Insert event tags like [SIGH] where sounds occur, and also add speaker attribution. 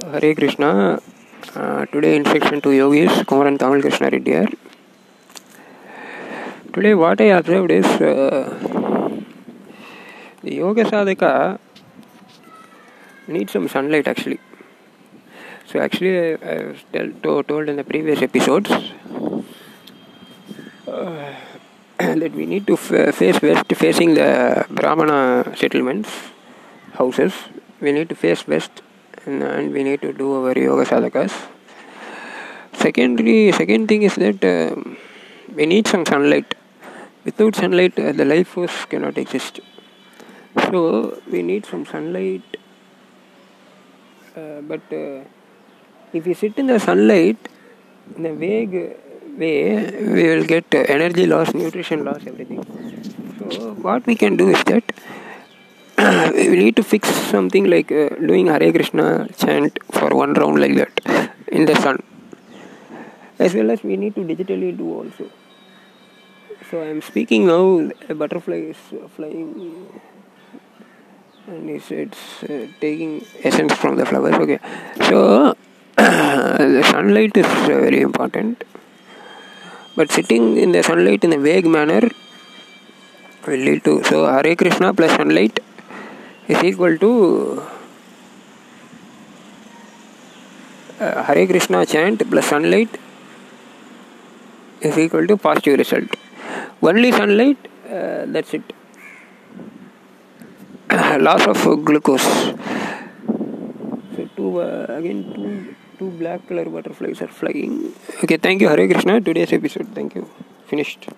Speaker 1: Hare Krishna. Uh, today in section 2 yogis, Kumaran Tamil Krishna Reddy. Today what I observed is uh, the yoga sadhaka needs some sunlight actually. So actually I, I to, told in the previous episodes uh, [COUGHS] that we need to face west facing the Brahmana settlements, houses. We need to face west and, and we need to do our yoga sadhakas. Secondly, second thing is that um we need some sunlight. Without sunlight, uh, the life force cannot exist. So we need some sunlight. Uh, but uh, if we sit in the sunlight in a vague way, we will get uh, energy loss, nutrition loss, everything. So what we can do is that [CLEARS THROAT] we need to fix something like uh, doing Hare Krishna chant for one round like that in the sun. As well as we need to digitally do also. So I am speaking now, a butterfly is flying and it's, it's uh, taking essence from the flowers. Okay, so [CLEARS THROAT] the sunlight is uh, very important. But sitting in the sunlight in a vague manner will lead to so Hare Krishna plus sunlight is equal to uh, Hare Krishna chant plus sunlight is equal to positive result. Only sunlight, uh, that's it. [COUGHS] Loss of glucose. So two uh, again two two black color butterflies are flying. Okay, thank you Hare Krishna. Today's episode. Thank you. Finished.